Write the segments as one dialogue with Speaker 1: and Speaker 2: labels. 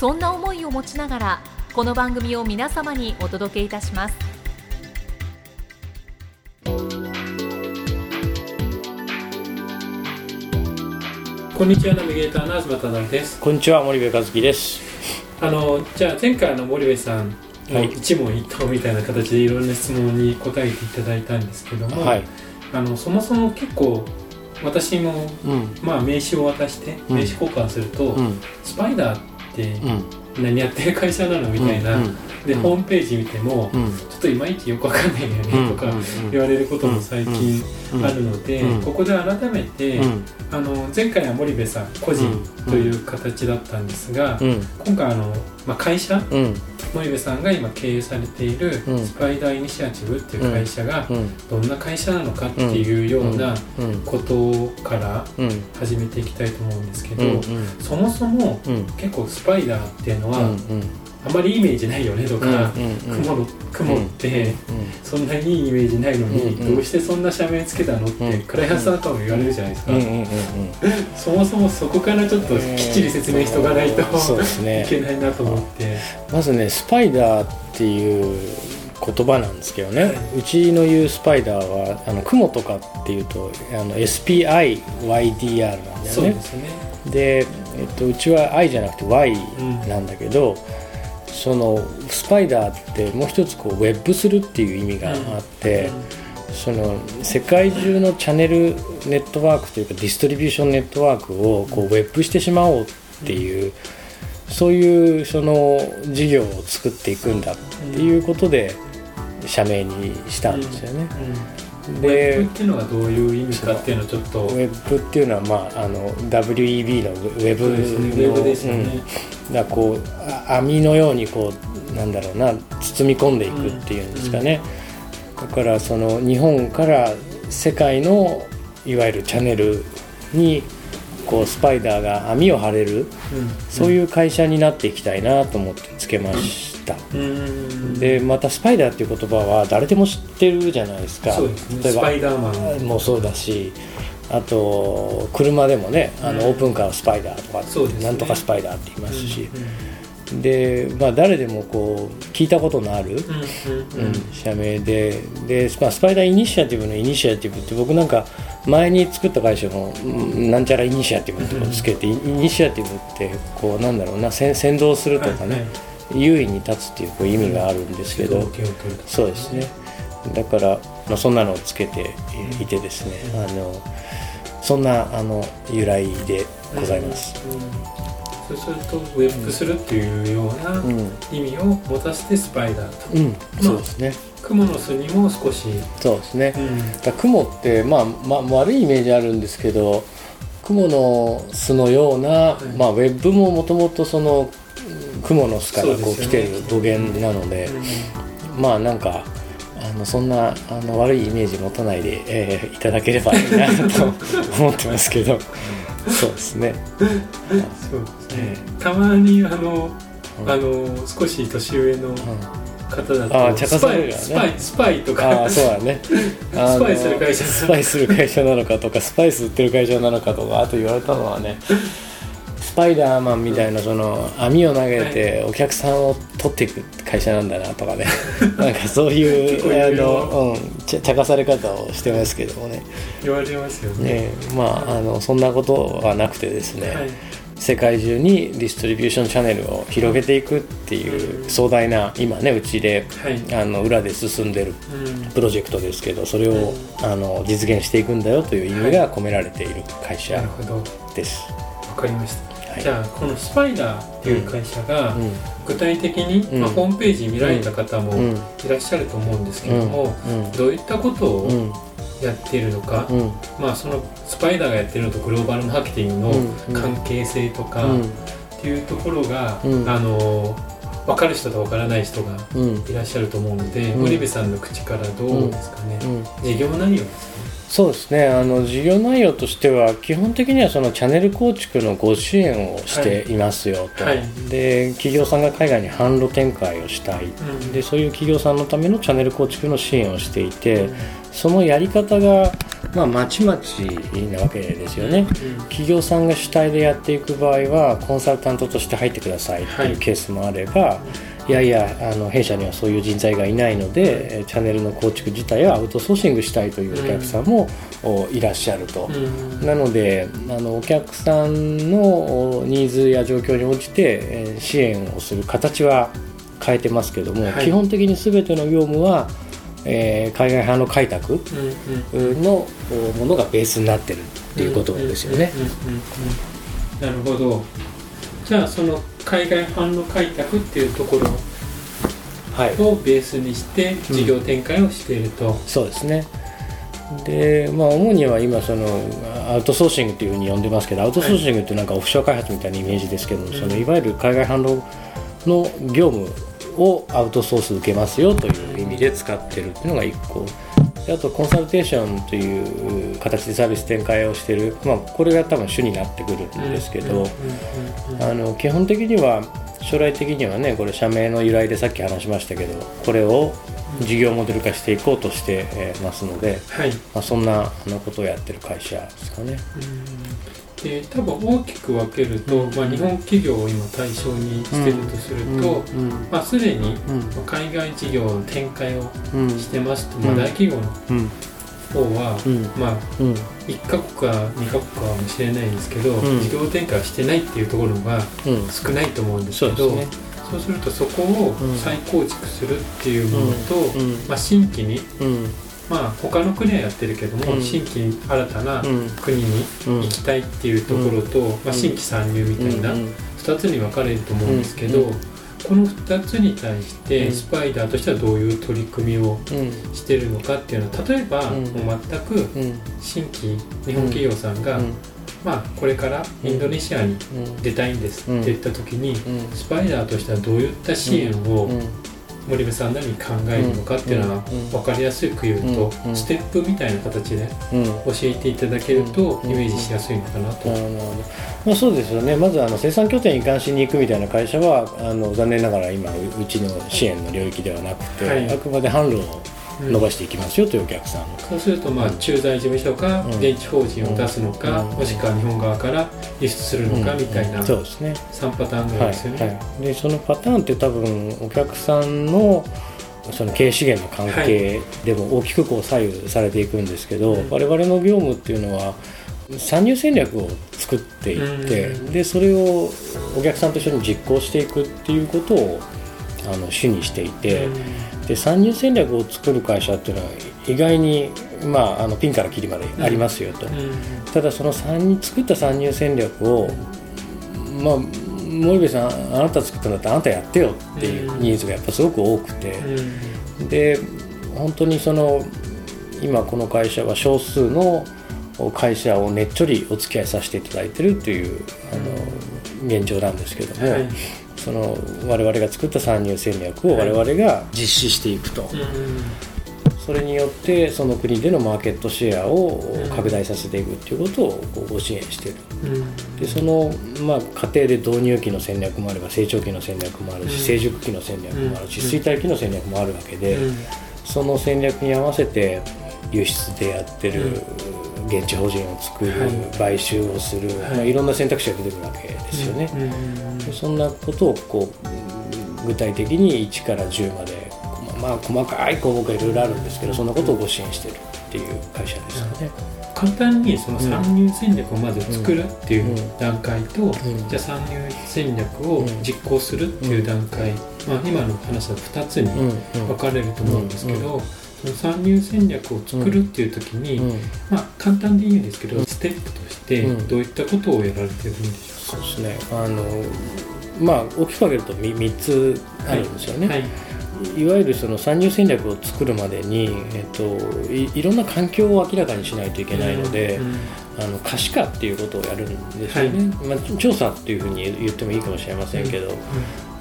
Speaker 1: そんな思いを持ちながらこの番組を皆様にお届けいたします。
Speaker 2: こんにちはナビゲーターの東忠です。
Speaker 3: こんにちは森部和樹です。
Speaker 2: あのじゃあ前回の森部さんの一問一答みたいな形でいろんな質問に答えていただいたんですけども、
Speaker 3: はい。
Speaker 2: あのそもそも結構私も、
Speaker 3: うん
Speaker 2: まあ、名刺を渡して
Speaker 3: うん
Speaker 2: 名刺交換すると、
Speaker 3: うん
Speaker 2: スパイダーっ何やってる会社なのみたいな、
Speaker 3: うん
Speaker 2: で、
Speaker 3: うん。
Speaker 2: ホームページ見ても、
Speaker 3: うん。
Speaker 2: ちょっといまいちよくわかんないよね、とか
Speaker 3: うん。
Speaker 2: 言われることも最近
Speaker 3: うん。
Speaker 2: あるので、
Speaker 3: うん。
Speaker 2: ここで改めて、
Speaker 3: うん。
Speaker 2: あの前回は森部さん個人という形だったんですが、
Speaker 3: うん。
Speaker 2: 今回あの、まあ、会社
Speaker 3: うん
Speaker 2: 森部さんが今経営されている
Speaker 3: うん。
Speaker 2: スパイダーイニシアチブっていう会社が
Speaker 3: うん。
Speaker 2: どんな会社なのかっていうような
Speaker 3: うん。
Speaker 2: ことから
Speaker 3: うん。
Speaker 2: 始めていきたいと思うんですけど、
Speaker 3: うん。
Speaker 2: そもそも
Speaker 3: うん。
Speaker 2: 結構スパイダーっていうのは
Speaker 3: うん
Speaker 2: あまりイメージないよねとか、
Speaker 3: うん
Speaker 2: 雲の雲ってそんなにいいイメージないのに
Speaker 3: うんうん。
Speaker 2: どうしてそんな社名つけたのって
Speaker 3: うん。
Speaker 2: クライアントさんとも言われるじゃないですか、
Speaker 3: うんうんうん
Speaker 2: そもそもそこからちょっときっちり説明しておかないと、い
Speaker 3: ね。
Speaker 2: けないなと思って。
Speaker 3: まずねスパイダーっていう言葉なんですけどね、
Speaker 2: はい。う
Speaker 3: ちの言うスパイダーはあの雲とかっていうとあの SPIYDR なんだよね。
Speaker 2: ですね。
Speaker 3: で、えっと、うちは I じゃなくて Y なんだけど、そのスパイダーってもう一つこうウェブするっていう意味があって、その世界中のチャンネルネットワークというかディストリビューションネットワークをこうウェブしてしまおうっていう、そういうその事業を作っていくんだっていうことで社名にしたんですよね。
Speaker 2: ウェ
Speaker 3: で
Speaker 2: ブっていうのがどういう意味かっていうのをちょっと。
Speaker 3: ウェブっていうのは、まあ、あの WEB のウェブ
Speaker 2: そうですね。ウェブですよね、
Speaker 3: うんだこうあ網のようにこうなんだろうな包み込んでいくっていうんですかね、だからその日本から世界のいわゆるチャンネルにこうスパイダーが網を張れるそういう会社になっていきたいなと思ってつけました、でまたスパイダーっていう言葉は誰でも知ってるじゃないですか。
Speaker 2: ね。
Speaker 3: 例えば
Speaker 2: スパイダーマン。
Speaker 3: もそうだしあと車でもねあの、
Speaker 2: うん
Speaker 3: オープンカーはスパイダーとか、
Speaker 2: そうですね。
Speaker 3: なんとかスパイダーって言いますし、
Speaker 2: うん
Speaker 3: で、まあ、誰でもこう聞いたことのある、
Speaker 2: うん
Speaker 3: 社名でで、まあ、スパイダーイニシアティブのイニシアティブって僕なんか前に作った会社もうんなんちゃらイニシアティブってことつけて、イニシアティブってこうなんだろうな先先導するとかね、
Speaker 2: はいはい。
Speaker 3: 優位に立つっていうこう意味があるんですけど、そうですね。だから、まあ、そんなのをつけていてですねあのそんなあの由来でございます、
Speaker 2: そうするとウェブするっていうような
Speaker 3: うん。
Speaker 2: 意味を持たせてスパイダーと。
Speaker 3: うん。そうですね。
Speaker 2: クモの巣にも少し、
Speaker 3: そうですね。
Speaker 2: うん。
Speaker 3: だ雲って、まあまあ、悪いイメージあるんですけど雲の巣のような、
Speaker 2: い。
Speaker 3: まあ、ウェブももともとそのうん雲の巣からこ
Speaker 2: そう
Speaker 3: 来てる語源なのでまあなんかあのそんなあの悪いイメージ持たないで、えーいただければいいなと 思ってますけど。そうですね、
Speaker 2: そうですね。
Speaker 3: え
Speaker 2: たまにあの、
Speaker 3: うん。
Speaker 2: あの少し年上の
Speaker 3: うん。
Speaker 2: 方だと
Speaker 3: あー茶化されるよね。
Speaker 2: スパイスパイとか
Speaker 3: ああそうだね。
Speaker 2: スパイする会社。
Speaker 3: スパイする会社なのかとかスパイス売ってる会社なのかとかあと言われたのはねスパイダーマンみたいなその網を投げてお客さんを取っていく会社なんだなとかね。なんかそういうあの、うん、ちゃ茶化され方をしてますけどもね。
Speaker 2: 言われますよね。
Speaker 3: ねまああのそんなことはなくてですね、
Speaker 2: はい。
Speaker 3: 世界中にディストリビューションチャンネルを広げていくっていう壮大な今ねうちで、はい、あの裏で進んでるプロジェクトですけどそれを、あの実現していくんだよという意味が込められている会社です。わ、
Speaker 2: はい、かりましたじゃあこのスパイダーっていう会社が具体的に、まあ、ホームページ見られた方もいらっしゃると思うんですけども、どういったことをやっているのか、まあ、そのスパイダーがやってるのとグローバルマーケティングの関係性とかっていうところが、あの分かる人と分からない人がいらっしゃると思うので、森部さんの口からどうですかね、事業内容ですね？
Speaker 3: そうですね。あの事業内容としては基本的にはそのチャンネル構築のご支援をしてい。ますよと、はい。はい、で企業さんが海外に販路展開をしたい、うん、でそういう企業さんのためのチャンネル構築の支援をしていて、うん、そのやり方がまあ、まちまちなわけですよね、うん、企業さんが主体でやっていく場合はコンサルタントとして入ってくださいっていうケースもあれば、はいいやいやあの弊社にはそういう人材がいないのでチャンネルの構築自体はアウトソーシングしたいというお客さんも、うん、いらっしゃると、うん、なのであのお客さんのニーズや状況に応じて支援をする形は変えてますけども、はい、基本的に全ての業務はえー、海外派の開拓のものがベースになってるっていうことですよね。
Speaker 2: なるほど。じゃあその海外販路開拓っていうところをベースにして事業展開をしていると、うん、
Speaker 3: そうですね。でまあ主には今そのアウトソーシングというふうに呼んでますけどアウトソーシングってなんかオフショア開発みたいなイメージですけども、はい、そのいわゆる海外販路の業務をアウトソース受けますよという意味で使ってるっていうのが1個。あとコンサルテーションという形でサービス展開をしている、まあ、これが多分主になってくるんですけど。あの基本的には将来的にはねこれ社名の由来でさっき話しましたけどこれを事業モデル化していこうとしてますので、はい、まあ、そんなことをやってる会社ですかね。
Speaker 2: で多分大きく分けると、まあ、日本企業を今対象にしてるとすると、まあ、すでに海外事業の展開をしてますと、まあ、大企業の方は、まあ、1カ国か2カ国かもしれないんですけど、事業展開はしてないっていうところが少ないと思うんですけど。そうするとそこを再構築するっていうものと、まあ、新規にまあ他の国はやってるけども、うん、新規新たな国に行きたいっていうところと、まあ、新規参入みたいな2つに分かれると思うんですけど、この2つに対してスパイダーとしてはどういう取り組みをしてるのかっていうのは例えば、もう全く新規日本企業さんが、まあ、これからインドネシアに出たいんですって言った時に、スパイダーとしてはどういった支援を森部さんなりに考えるのかっていうのは分かりやすく言うと、ステップみたいな形で教えていただけるとイメージしやすいのかなと。
Speaker 3: まあ、そうですよね。まずあの生産拠点に関しに行くみたいな会社はあの残念ながら今うちの支援の領域ではなくて、はい、あくまで販路を伸ばしていきますよというお客さん、
Speaker 2: そうするとまあ駐在事務所か現地法人を出すのか、もしくは日本側から輸出するのかみたいな、そうですね。3パターンぐらいですよね、はい。はい、
Speaker 3: でそのパターンって多分お客さんのその経営資源の関係でも大きくこう左右されていくんですけど、はい、我々の業務っていうのは参入戦略を作っていって、でそれをお客さんと一緒に実行していくっていうことをあの主にしていて、で参入戦略を作る会社っていうのは意外に、まあ、あのピンからキリまでありますよと、ただその作った参入戦略を、まあ、森部さんあなた作ったんだったらあなたやってよっていうニーズがやっぱすごく多くて、で本当にその今この会社は少数の会社をねっちょりお付き合いさせていただいてるっていうあの現状なんですけども、はい、その我々が作った参入戦略を我々が実施していくと、はい、それによってその国でのマーケットシェアを拡大させていくっていうことをご支援している、でその、まあ、過程で導入期の戦略もあれば成長期の戦略もあるし、成熟期の戦略もあるし、衰退期の戦略もあるわけで、その戦略に合わせて輸出でやってる、現地法人を作る、はい、買収をする、はい。まあ、いろんな選択肢が出てくるわけですよね。うん、そんなことをこう具体的に1から10まで、まあ、細かい項目がいろいろあるんですけどそんなことをご支援してるっていう会社ですかね。
Speaker 2: 簡単にその参入戦略をまず作るっていう段階と、うん、じゃあ参入戦略を実行するっていう段階、まあ、今の話は2つに分かれると思うんですけど、その参入戦略を作るっていう時に、まあ、簡単でいいんですけどステップとしてどういったことをやられてるんでしょうか、
Speaker 3: そうですね。あのまあ大きく分けると 3, 3つあるんですよね。はい。はい。いわゆるその参入戦略を作るまでに、えっと、いいろんな環境を明らかにしないといけないので、うんうん、あの可視化っていうことをやるんですよね、はい、まあ、調査っていうふうに言ってもいいかもしれませんけど、うん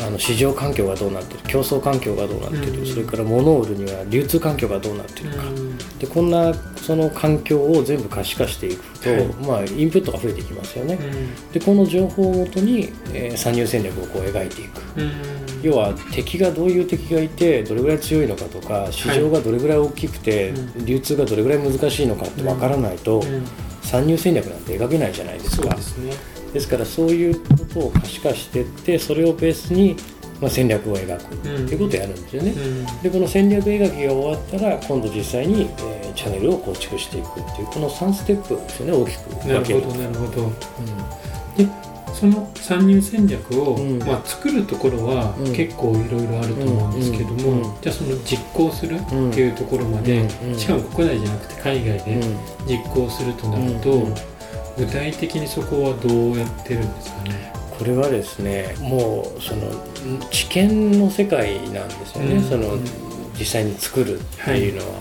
Speaker 3: あの市場環境がどうなってる競争環境がどうなってる、うん、それから物を売るには流通環境がどうなってるか、うん、でこんなその環境を全部可視化していくと、はい、まあ、インプットが増えていきますよね、うん、でこの情報をもとに、えー、参入戦略をこう描いていく、要は敵がどういう敵がいてどれぐらい強いのかとか市場がどれぐらい大きくて、はい、流通がどれぐらい難しいのかって分からないと、参入戦略なんて描けないじゃないですか。ですねですからそういうことを可視化していってそれをベースにまあ、戦略を描くっていうことをやるんですよね、うん、でこの戦略描きが終わったら今度実際に、えー、チャンネルを構築していくっていうこの3ステップですよね大きく
Speaker 2: なるほどなるほど、うん、でその参入戦略を、うん、まあ、作るところは結構いろいろあると思うんですけども、じゃあその実行するっていうところまで、しかも国内じゃなくて海外で実行するとなると、具体的にそこはどうやってるんですかね？
Speaker 3: これはですねもうその知見の世界なんですよね、うん、その実際に作るっていうのは。は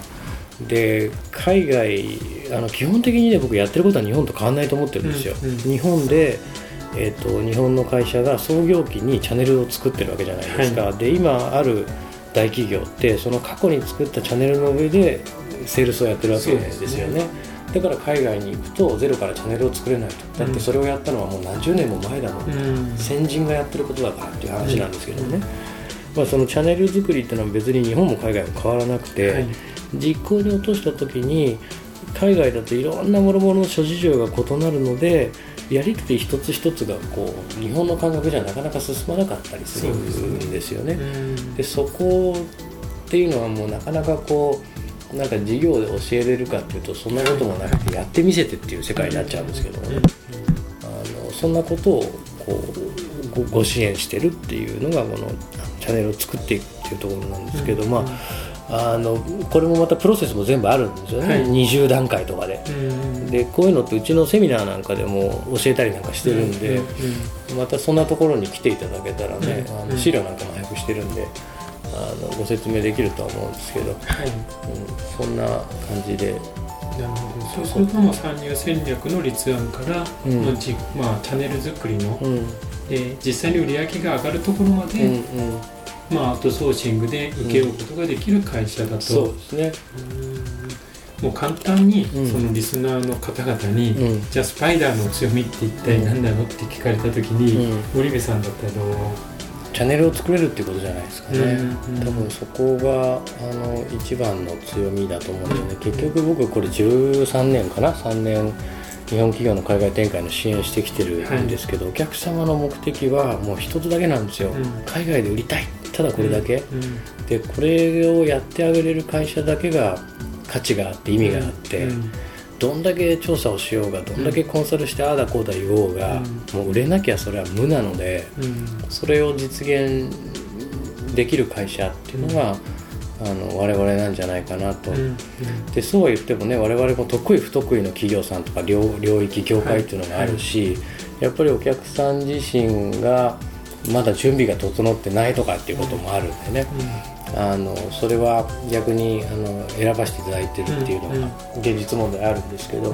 Speaker 3: い、で海外あの基本的にね僕やってることは日本と変わらないと思ってるんですよ。うんうん、日本でえーと、日本の会社が創業期にチャンネルを作ってるわけじゃないですか、はい、で今ある大企業ってその過去に作ったチャンネルの上でセールスをやってるわけですよね。だから海外に行くとゼロからチャンネルを作れないと。だってそれをやったのはもう何十年も前だもん、うん、先人がやってることだからっていう話なんですけどね、まあ、そのチャンネル作りっていうのは別に日本も海外も変わらなくて、はい、実行に落とした時に海外だといろんなもろもろの諸事情が異なるのでやり取り一つ一つがこう日本の感覚じゃなかなか進まなかったりするんですよね。で、そこっていうのはもうなかなかこうなんか授業で教えれるかっていうとそんなこともなくてやってみせてっていう世界になっちゃうんですけどもねあのそんなことをこうご支援してるっていうのがこのチャンネルを作っていくっていうところなんですけど、まああのこれもまたプロセスも全部あるんですよね、はい、20段階とかで、でこういうのってうちのセミナーなんかでも教えたりなんかしてるんで、またそんなところに来ていただけたらね、あの資料なんかも配布してるんで。あのご説明できるとは思うんですけど、はい。うん、そんな感じで。
Speaker 2: なるほど。そうするとまあ参入戦略の立案から、うん、まあ、チャンネル作りの、うん、で実際に売り上げが上がるところまで、うんうん、まあ、アウトソーシングで請け負うことができる会社だと、
Speaker 3: そうですね。
Speaker 2: もう簡単にそのリスナーの方々に、うん、じゃあスパイダーの強みって一体何なのって聞かれた時に、森部さんだったらどう？
Speaker 3: チャンネルを作れるってことじゃないですかね、うんうん、多分そこがあの一番の強みだと思うんですよね。結局僕これ13年かな？3年日本企業の海外展開の支援してきてるんですけど、はい、お客様の目的はもう一つだけなんですよ、うん、海外で売りたい。ただこれだけ、うんうん、でこれをやってあげれる会社だけが価値があって意味があって、どんだけ調査をしようがどんだけコンサルしてああだこうだ言おうが、もう売れなきゃそれは無なので、それを実現できる会社っていうのが、あの我々なんじゃないかなと、でそうは言ってもね我々も得意不得意の企業さんとか領域業界っていうのがあるし、はい。はい、やっぱりお客さん自身がまだ準備が整ってないとかっていうこともあるんでね、あのそれは逆にあの選ばせていただいてるっていうのが現実問題あるんですけど、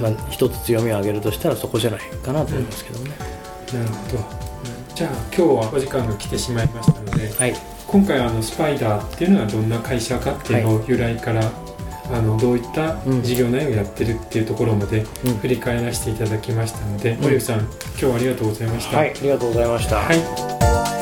Speaker 3: まあ、一つ強みを挙げるとしたらそこじゃないかなと思いますけどね。
Speaker 2: なるほど。じゃあ今日はお時間が来てしまいましたので、はい、今回あのスパイダーっていうのはどんな会社かっていうのを由来から、はい、あのどういった事業内容をやってるっていうところまで振り返らせていただきましたので、うん、森さん今日はありがとうございました。
Speaker 3: はい、ありがとうございました。はい